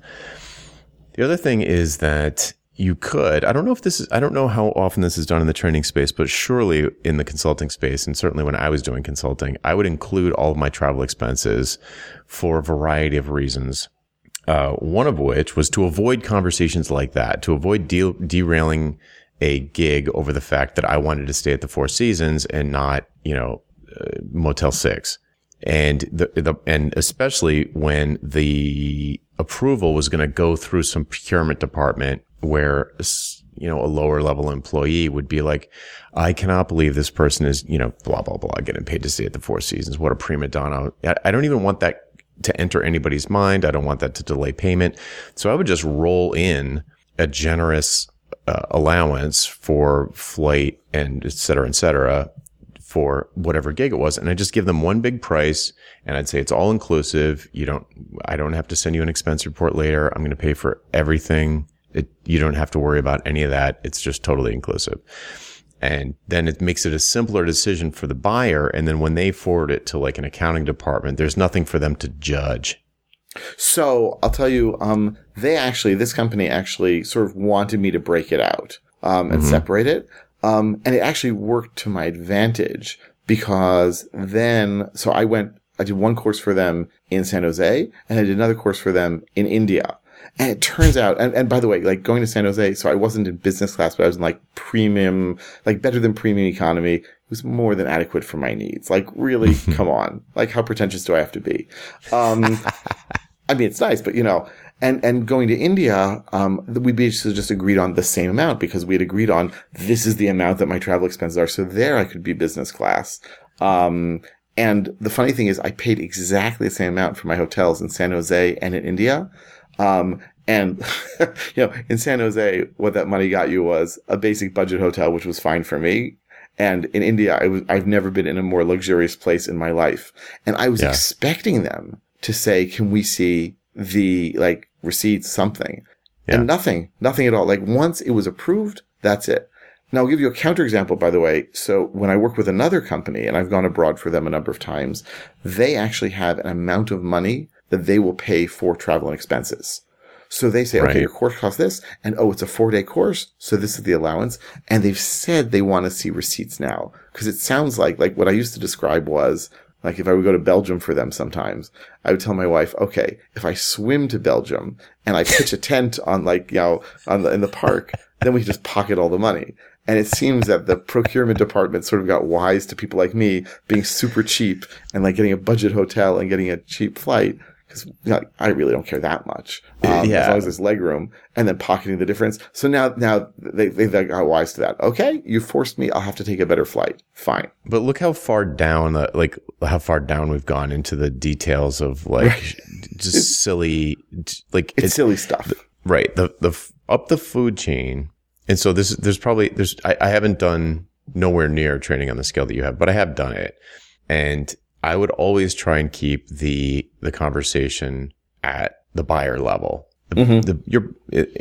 The other thing is that you could, I don't know if this is, I don't know how often this is done in the training space, but surely in the consulting space, and certainly when I was doing consulting, I would include all of my travel expenses for a variety of reasons. Uh, one of which was to avoid conversations like that, to avoid de- derailing a gig over the fact that I wanted to stay at the Four Seasons and not, you know, uh, Motel Six. And the, the and especially when the approval was going to go through some procurement department where you know a lower level employee would be like i cannot believe this person is you know blah blah blah getting paid to stay at the four seasons. What a prima donna. I, I don't even want that to enter anybody's mind i don't want that to delay payment so i would just roll in a generous uh, allowance for flight and et cetera et cetera for whatever gig it was. And I just give them one big price and I'd say it's all inclusive. You don't, I don't have to send you an expense report later. I'm going to pay for everything. It, you don't have to worry about any of that. It's just totally inclusive. And then it makes it a simpler decision for the buyer. And then when they forward it to like an accounting department, there's nothing for them to judge. So I'll tell you, um, they actually, this company actually sort of wanted me to break it out, um, and separate it. Um, and it actually worked to my advantage because then, so I went, I did one course for them in San Jose and I did another course for them in India. And it turns out, and, and by the way, like going to San Jose, so I wasn't in business class, but I was in like premium, like better than premium economy. It was more than adequate for my needs. Like really, [laughs] come on. Like how pretentious do I have to be? Um, [laughs] I mean, it's nice, but you know, and, and going to India, um, we basically just agreed on the same amount because we had agreed on this is the amount that my travel expenses are. So there I could be business class. Um, and the funny thing is I paid exactly the same amount for my hotels in San Jose and in India. Um, and, [laughs] you know, in San Jose, what that money got you was a basic budget hotel, which was fine for me. And in India, I was, I've never been in a more luxurious place in my life. And I was Yeah. expecting them to say, can we see the like receipts, something? Yeah. And nothing, nothing at all. Like once it was approved, that's it. Now I'll give you a counterexample, by the way. So when I work with another company and I've gone abroad for them a number of times, they actually have an amount of money that they will pay for travel and expenses. So they say, Right. okay, your course costs this, and oh, it's a four day course, so this is the allowance. And they've said they want to see receipts now because it sounds like like what I used to describe was like if I would go to Belgium for them sometimes, I would tell my wife, okay, if I swim to Belgium and I pitch a [laughs] tent on like you know on the in the park, then we just pocket all the money. And it seems that the procurement department sort of got wise to people like me being super cheap and like getting a budget hotel and getting a cheap flight because know, I really don't care that much. Um, Yeah. As long as there's leg room and then pocketing the difference. So now, now they, they, they got wise to that. Okay. You forced me. I'll have to take a better flight. Fine. But look how far down, the, like how far down we've gone into the details of like just silly, like It's silly stuff. right the the up the food chain and so this there's probably there's I, I haven't done nowhere near training on the scale that you have but i have done it and i would always try and keep the the conversation at the buyer level. The, Mhm. the you're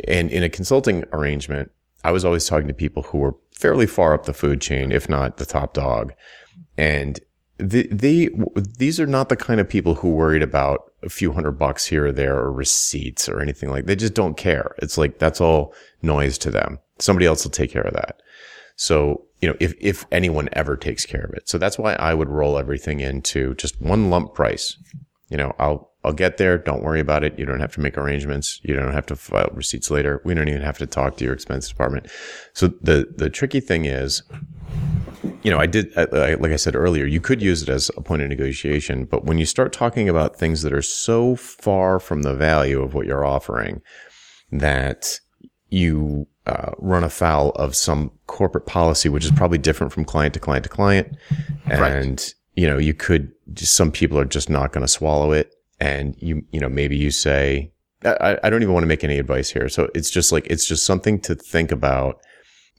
and in a consulting arrangement i was always talking to people who were fairly far up the food chain if not the top dog. And the, they these are not the kind of people who worried about a few hundred bucks here or there or receipts or anything like they just don't care. It's like that's all noise to them. Somebody else will take care of that. So you know if if anyone ever takes care of it. So that's why i would roll everything into just one lump price. You know i'll i'll get there. Don't worry about it. You don't have to make arrangements. You don't have to file receipts later. We don't even have to talk to your expense department. So the the tricky thing is you know, I did, I- like I said earlier, you could use it as a point of negotiation, but when you start talking about things that are so far from the value of what you're offering that you uh, run afoul of some corporate policy, which is probably different from client to client to client. And, you know, you could just, some people are just not going to swallow it. And you, you know, maybe you say, I, I don't even want to make any advice here. So it's just like, it's just something to think about.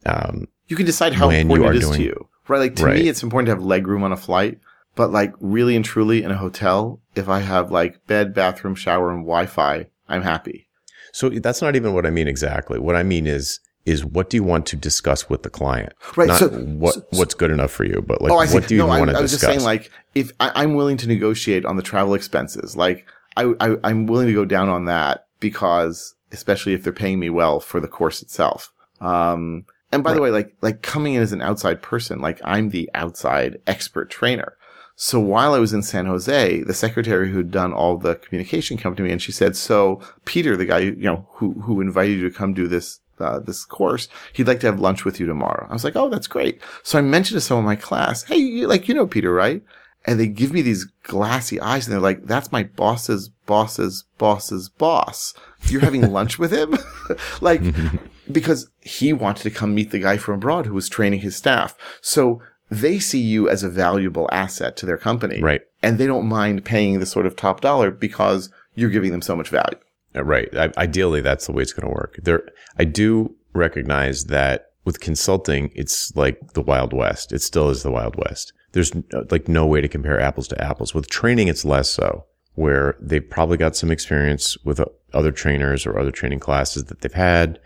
Um, You can decide how important it is doing- to you. Right. Like to Right. me, it's important to have leg room on a flight. But like really and truly in a hotel, if I have like bed, bathroom, shower, and Wi-Fi, I'm happy. So that's not even what I mean exactly. What I mean is is what do you want to discuss with the client? Right. Not so what so- what's good enough for you, but like oh, I see. what do you no, I, want to discuss? I was discuss? just saying, like, if I, I'm willing to negotiate on the travel expenses, like, I, I, I'm willing to go down on that because, especially if they're paying me well for the course itself. Um, and by the way, like, like coming in as an outside person, like, I'm the outside expert trainer. So while I was in San Jose, the secretary who'd done all the communication came to me and she said, so Peter, the guy, you know, who, who invited you to come do this, uh, this course, he'd like to have lunch with you tomorrow. I was like, oh, that's great. So I mentioned to some of my class, hey, you, like, you know Peter, right? And they give me these glassy eyes and they're like, that's my boss's boss's boss's boss. You're having [laughs] lunch with him? [laughs] like, [laughs] because he wanted to come meet the guy from abroad who was training his staff. So they see you as a valuable asset to their company. Right. And they don't mind paying the sort of top dollar because you're giving them so much value. Uh, Right. I, ideally, that's the way it's going to work. There, I do recognize that with consulting, it's like the Wild West. It still is the Wild West. There's uh, like no way to compare apples to apples. With training, it's less so, where they've probably got some experience with uh, other trainers or other training classes that they've had,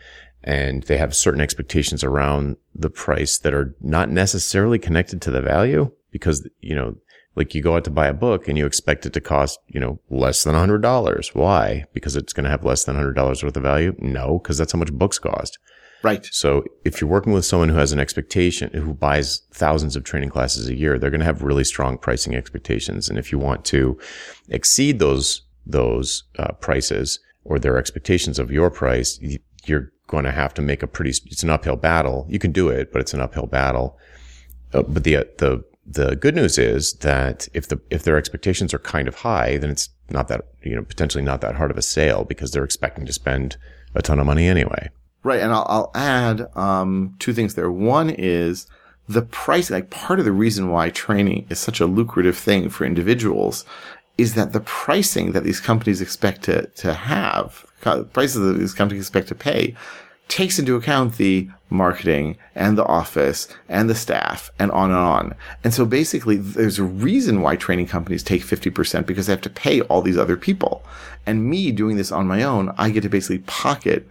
and they have certain expectations around the price that are not necessarily connected to the value because, you know, like you go out to buy a book and you expect it to cost, you know, less than hundred dollars. Why? Because it's going to have less than hundred dollars worth of value? No, because that's how much books cost. Right. So if you're working with someone who has an expectation, who buys thousands of training classes a year, they're going to have really strong pricing expectations. And if you want to exceed those, those uh, prices or their expectations of your price, you're going to have to make a pretty, it's an uphill battle. You can do it, but it's an uphill battle. Uh, but the, the, the good news is that if the, if their expectations are kind of high, then it's not that, you know, potentially not that hard of a sale because they're expecting to spend a ton of money anyway. Right. And I'll, I'll add um, two things there. One is the price, like part of the reason why training is such a lucrative thing for individuals is that the pricing that these companies expect to, to have, prices that these companies expect to pay, takes into account the marketing and the office and the staff and on and on. And so basically there's a reason why training companies take 50% because they have to pay all these other people. And me doing this on my own, I get to basically pocket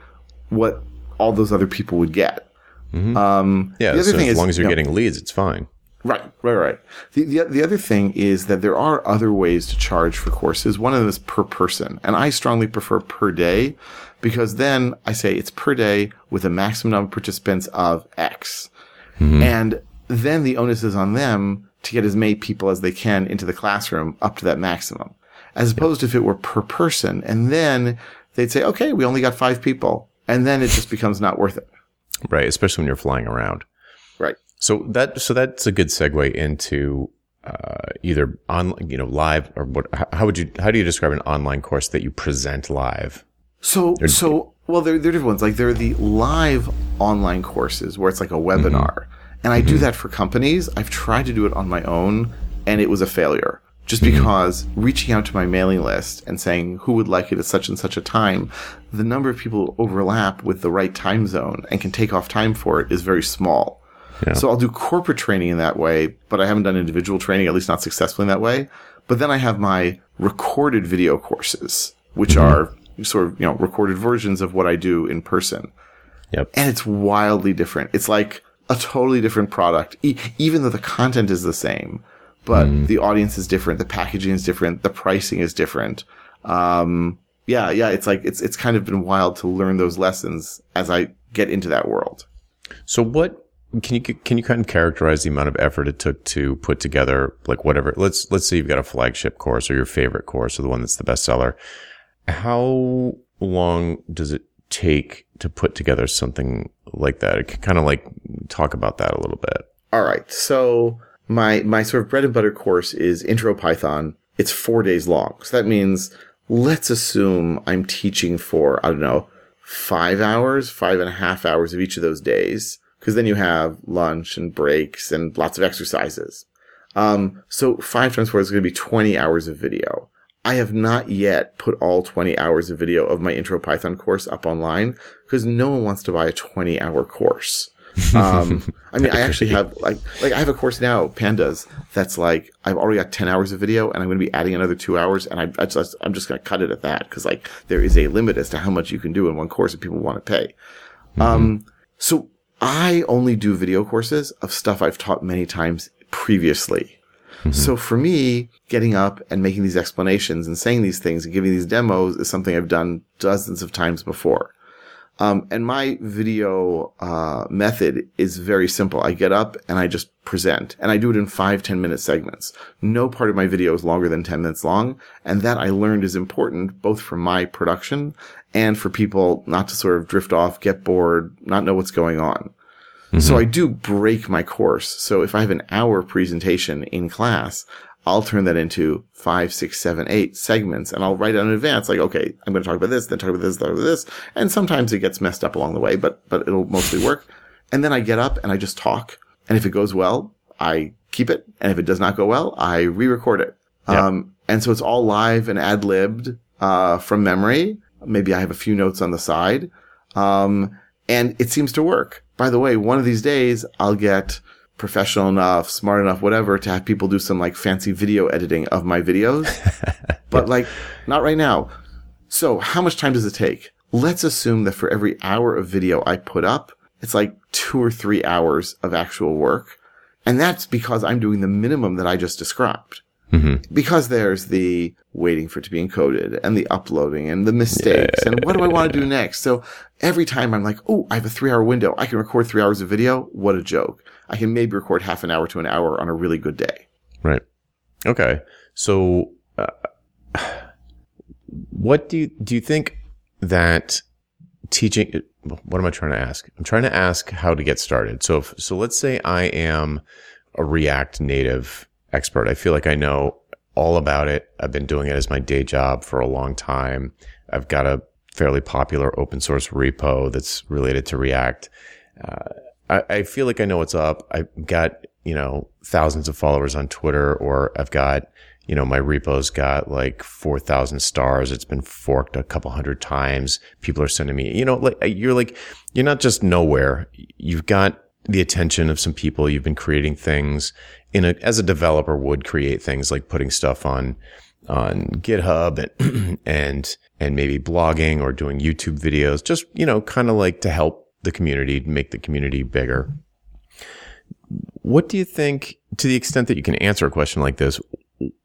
what all those other people would get. Um, Yeah. so as long as you're getting leads, it's fine. Right, right, right. The, the the other thing is that there are other ways to charge for courses. One of them is per person, and I strongly prefer per day because then I say it's per day with a maximum number of participants of X, mm-hmm. and then the onus is on them to get as many people as they can into the classroom up to that maximum, as opposed to if it were per person, and then they'd say, okay, we only got five people, and then it just becomes not worth it. Right. Especially when you're flying around. Right. So that so that's a good segue into uh, either on you know live or what? How how would you how do you describe an online course that you present live? So, so, well, there, there are different ones. Like there are the live online courses where it's like a webinar. Mm-hmm. And I do mm-hmm. that for companies. I've tried to do it on my own and it was a failure just mm-hmm. because reaching out to my mailing list and saying who would like it at such and such a time, the number of people who overlap with the right time zone and can take off time for it is very small. Yeah. So I'll do corporate training in that way, but I haven't done individual training, at least not successfully in that way. But then I have my recorded video courses, which are sort of, you know, recorded versions of what I do in person. Yep. And it's wildly different. It's like a totally different product, e- even though the content is the same, but the audience is different. The packaging is different. The pricing is different. Um, yeah, yeah. It's like, it's, it's kind of been wild to learn those lessons as I get into that world. So what can you can you kind of characterize the amount of effort it took to put together like whatever let's let's say you've got a flagship course or your favorite course or the one that's the bestseller. How long does it take to put together something like that? It kind of like talk about that a little bit. All right. So my my sort of bread and butter course is Intro Python. It's four days long. So that means let's assume I'm teaching for I don't know five hours, five and a half hours of each of those days, because then you have lunch and breaks and lots of exercises. Um, so five times four is going to be 20 hours of video. I have not yet put all 20 hours of video of my intro Python course up online because no one wants to buy a 20 hour course. Um, [laughs] I mean, I actually have like like I have a course now, Pandas, that's like I've already got ten hours of video, and I'm going to be adding another two hours, and I, I just I'm just going to cut it at that because like there is a limit as to how much you can do in one course if people want to pay. Mm-hmm. Um, so I only do video courses of stuff I've taught many times previously. Mm-hmm. So for me, getting up and making these explanations and saying these things and giving these demos is something I've done dozens of times before. Um, and my video uh, method is very simple. I get up and I just present, and I do it in five ten minute segments. No part of my video is longer than 10 minutes long, and that I learned is important both for my production and for people not to sort of drift off, get bored, not know what's going on. Mm-hmm. So I do break my course. So if I have an hour presentation in class, I'll turn that into five, six, seven, eight segments and I'll write it in advance. Like, okay, I'm going to talk about this, then talk about this, talk about this. And sometimes it gets messed up along the way, but, but it'll mostly work. And then I get up and I just talk. And if it goes well, I keep it. And if it does not go well, I re-record it. Um, and so it's all live and ad libbed, uh, from memory. Maybe I have a few notes on the side. Um, and it seems to work. By the way, one of these days I'll get professional enough, smart enough, whatever, to have people do some like fancy video editing of my videos. [laughs] but like, not right now. So how much time does it take? Let's assume that for every hour of video I put up, it's like two or three hours of actual work. And that's because I'm doing the minimum that I just described. Mm-hmm. Because there's the waiting for it to be encoded and the uploading and the mistakes yeah. and what do I want to do next? So every time I'm like, oh, I have a three hour window. I can record three hours of video. What a joke. I can maybe record half an hour to an hour on a really good day. Right. Okay. So, uh, what do you, do you think that teaching, what am I trying to ask? I'm trying to ask how to get started. So, if, so let's say I am a React native expert. I feel like I know all about it. I've been doing it as my day job for a long time. I've got a fairly popular open source repo that's related to React. Uh, I, I feel like I know what's up. I've got, you know, thousands of followers on Twitter or I've got, you know, my repo's got like 4,000 stars. It's been forked a couple hundred times. People are sending me, you know, like you're like, you're not just nowhere. You've got the attention of some people. You've been creating things in a, as a developer would create things like putting stuff on, on GitHub and, [clears throat] and, and maybe blogging or doing YouTube videos, just, you know, kind of like to help the community, make the community bigger. What do you think, to the extent that you can answer a question like this,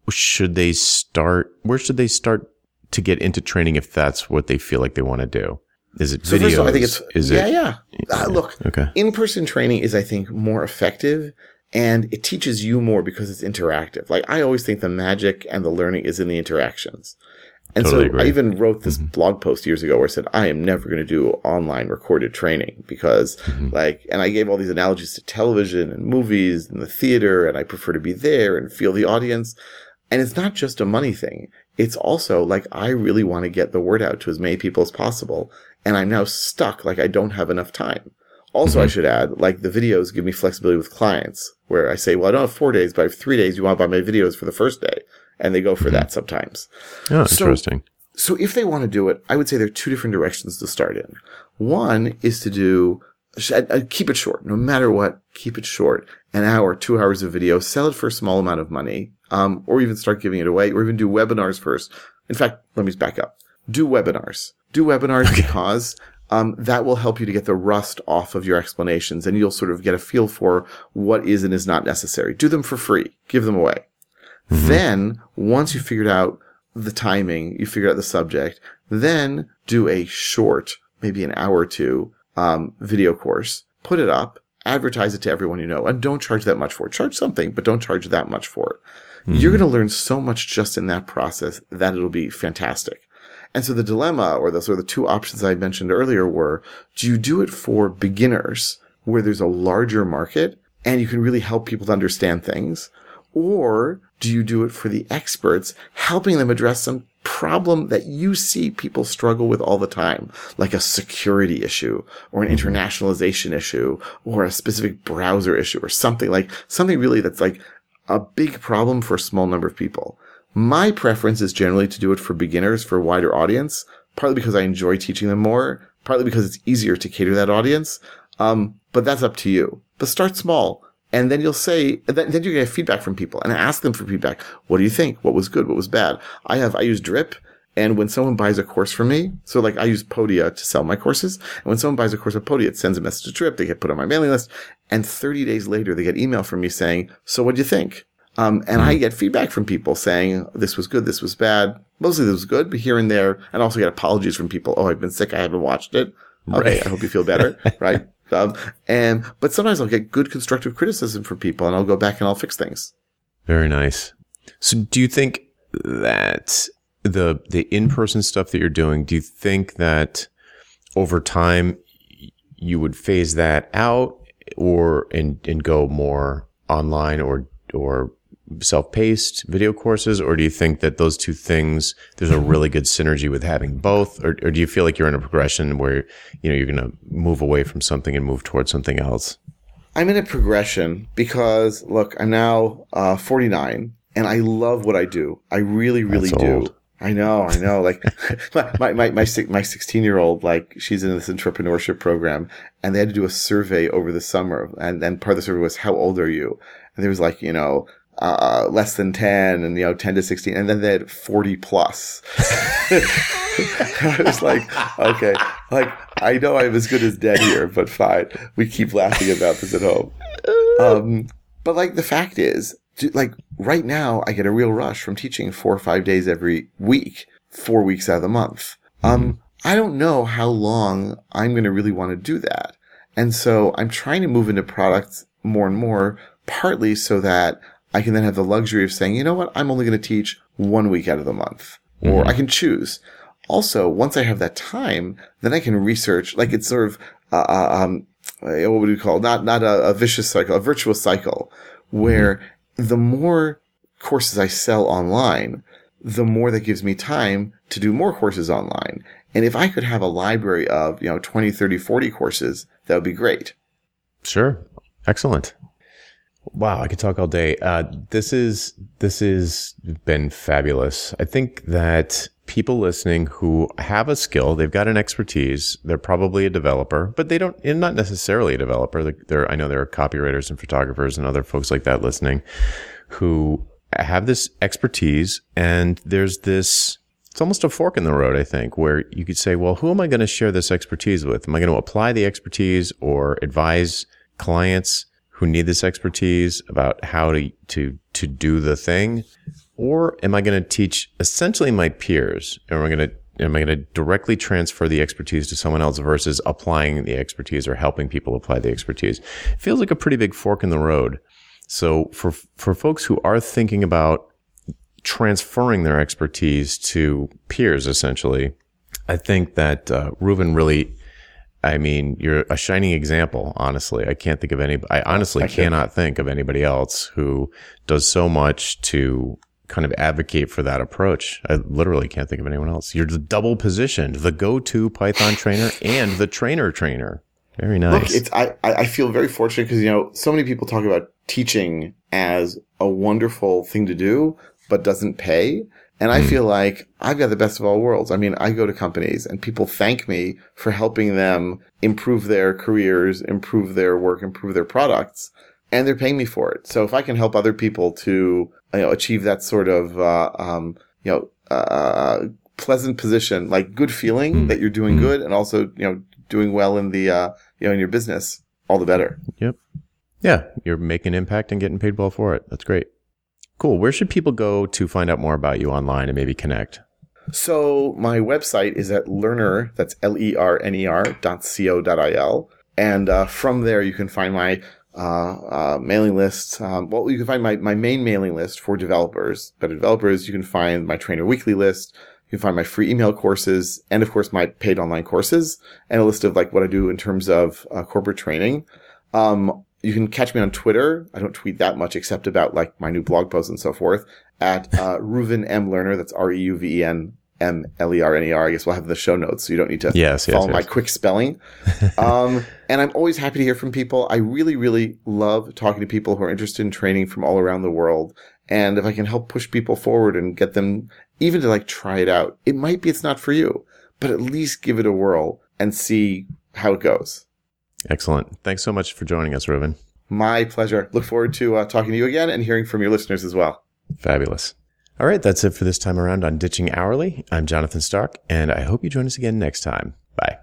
should they start, where should they start to get into training if that's what they feel like they want to do? Is it so videos? All, I think it's is yeah, it, yeah. Uh, look, okay. In-person training is, I think, more effective, and it teaches you more because it's interactive. Like I always think the magic and the learning is in the interactions. And totally so agree. I even wrote this mm-hmm. blog post years ago where I said, I am never going to do online recorded training because mm-hmm. like, and I gave all these analogies to television and movies and the theater and I prefer to be there and feel the audience. And it's not just a money thing. It's also like, I really want to get the word out to as many people as possible and I'm now stuck like I don't have enough time. Also, mm-hmm. I should add, like the videos give me flexibility with clients where I say, well, I don't have four days, but I have three days. You want to buy my videos for the first day. And they go for mm-hmm. that sometimes. Oh, so, interesting. So if they want to do it, I would say there are two different directions to start in. One is to do, keep it short. No matter what, keep it short. An hour, two hours of video, sell it for a small amount of money, um, or even start giving it away, or even do webinars first. In fact, let me back up. Do webinars do webinars okay. because um, that will help you to get the rust off of your explanations and you'll sort of get a feel for what is and is not necessary. Do them for free. Give them away. Mm-hmm. Then once you figured out the timing, you figured out the subject, then do a short, maybe an hour or two, um, video course, put it up, advertise it to everyone you know, and don't charge that much for it. Charge something, but don't charge that much for it. Mm-hmm. You're going to learn so much just in that process that it'll be fantastic. And so the dilemma or the sort of the two options I mentioned earlier were, do you do it for beginners where there's a larger market and you can really help people to understand things? Or do you do it for the experts, helping them address some problem that you see people struggle with all the time, like a security issue or an mm-hmm. internationalization issue or a specific browser issue or something like something really that's like a big problem for a small number of people. My preference is generally to do it for beginners for a wider audience, partly because I enjoy teaching them more, partly because it's easier to cater that audience. Um, but that's up to you. But start small. And then you'll say, then, to get feedback from people and ask them for feedback. What do you think? What was good? What was bad? I have, I use Drip. And when someone buys a course from me, so like I use Podia to sell my courses. And when someone buys a course of Podia, it sends a message to Drip. They get put on my mailing list. And 30 days later, they get email from me saying, so what do you think? Um, and I get feedback from people saying this was good, this was bad. Mostly this was good, but here and there, and also get apologies from people. Oh, I've been sick, I haven't watched it. Okay, Right. I hope you feel better, [laughs] right? Um, and but sometimes I'll get good constructive criticism from people, and I'll go back and I'll fix things. Very nice. So, do you think that the the in person stuff that you're doing? Do you think that over time you would phase that out, or and and go more online or or self paced video courses, or do you think that those two things there's a really good synergy with having both, or, or do you feel like you're in a progression where you know you're going to move away from something and move towards something else? I'm in a progression because look, I'm now uh, 49 and I love what I do. I really, really That's do. old. I know, I know. Like [laughs] my my my my, 16 year old, like she's in this entrepreneurship program, and they had to do a survey over the summer, and and part of the survey was how old are you? And there was like you know. Uh, less than 10 and, you know, 10 to 16. And then they had 40 plus. [laughs] I was like, okay, like, I know I'm as good as dead here, but fine. We keep laughing about this at home. Um, but like, the fact is, like, right now, I get a real rush from teaching four or five days every week, four weeks out of the month. Um, I don't know how long I'm going to really want to do that. And so I'm trying to move into products more and more, partly so that I can then have the luxury of saying, you know what, I'm only going to teach one week out of the month, or I can choose. Also, once I have that time, then I can research, like it's sort of, uh, um, what would you call, it? not, not a, a vicious cycle, a virtuous cycle, where the more courses I sell online, the more that gives me time to do more courses online. And if I could have a library of, you know, 20, 30, 40 courses, that would be great. Sure. Excellent. Wow, I could talk all day. Uh, this is this has been fabulous. I think that people listening who have a skill, they've got an expertise. They're probably a developer, but they don't. And not necessarily a developer. They're, I know there are copywriters and photographers and other folks like that listening, who have this expertise, and there's this. It's almost a fork in the road, I think, where you could say, well, who am I going to share this expertise with? Am I going to apply the expertise or advise clients who need this expertise about how to, to, to do the thing? Or am I going to teach essentially my peers? Am I going to, am I going to directly transfer the expertise to someone else versus applying the expertise or helping people apply the expertise? It feels like a pretty big fork in the road. So for, for folks who are thinking about transferring their expertise to peers, essentially, I think that uh, really, I mean, you're a shining example. Honestly, I can't think of any. I honestly Thank you. cannot think of anybody else who does so much to kind of advocate for that approach. I literally can't think of anyone else. You're the double positioned, the go-to Python trainer and the trainer trainer. Very nice. Look, it's I I feel very fortunate because you know so many people talk about teaching as a wonderful thing to do, but doesn't pay. And I feel like I've got the best of all worlds. I mean, I go to companies and people thank me for helping them improve their careers, improve their work, improve their products, and they're paying me for it. So if I can help other people to you know achieve that sort of uh, um, you know uh, pleasant position, like good feeling that you're doing good, and also you know doing well in the uh, you know in your business, all the better. Yep. Yeah, you're making impact and getting paid well for it. That's great. Cool. Where should people go to find out more about you online and maybe connect? So my website is at lerner, that's L-E-R-N-E-R dot C-O dot I-L. And uh, from there, you can find my uh, uh, mailing list. Um, well, you can find my, my main mailing list for developers. But developers, you can find my trainer weekly list. You can find my free email courses and of course my paid online courses and a list of like what I do in terms of uh, corporate training. Um, you can catch me on Twitter. I don't tweet that much except about like my new blog posts and so forth at uh, [laughs] Reuven M Lerner. That's R E U V E N M L E R N E R. I guess we'll have the show notes so you don't need to Yes, yes, follow my yes. quick spelling. [laughs] um, and I'm always happy to hear from people. I really, really love talking to people who are interested in training from all around the world. And if I can help push people forward and get them even to like try it out, it might be it's not for you, but at least give it a whirl and see how it goes. Excellent. Thanks so much for joining us, Reuven. My pleasure. Look forward to uh, talking to you again and hearing from your listeners as well. Fabulous. All right, that's it for this time around on Ditching Hourly. I'm Jonathan Stark, and I hope you join us again next time. Bye.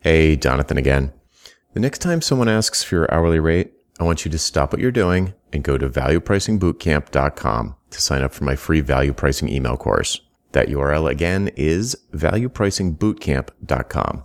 Hey, Jonathan again. The next time someone asks for your hourly rate, I want you to stop what you're doing and go to valuepricingbootcamp.com to sign up for my free value pricing email course. That URL again is valuepricingbootcamp.com.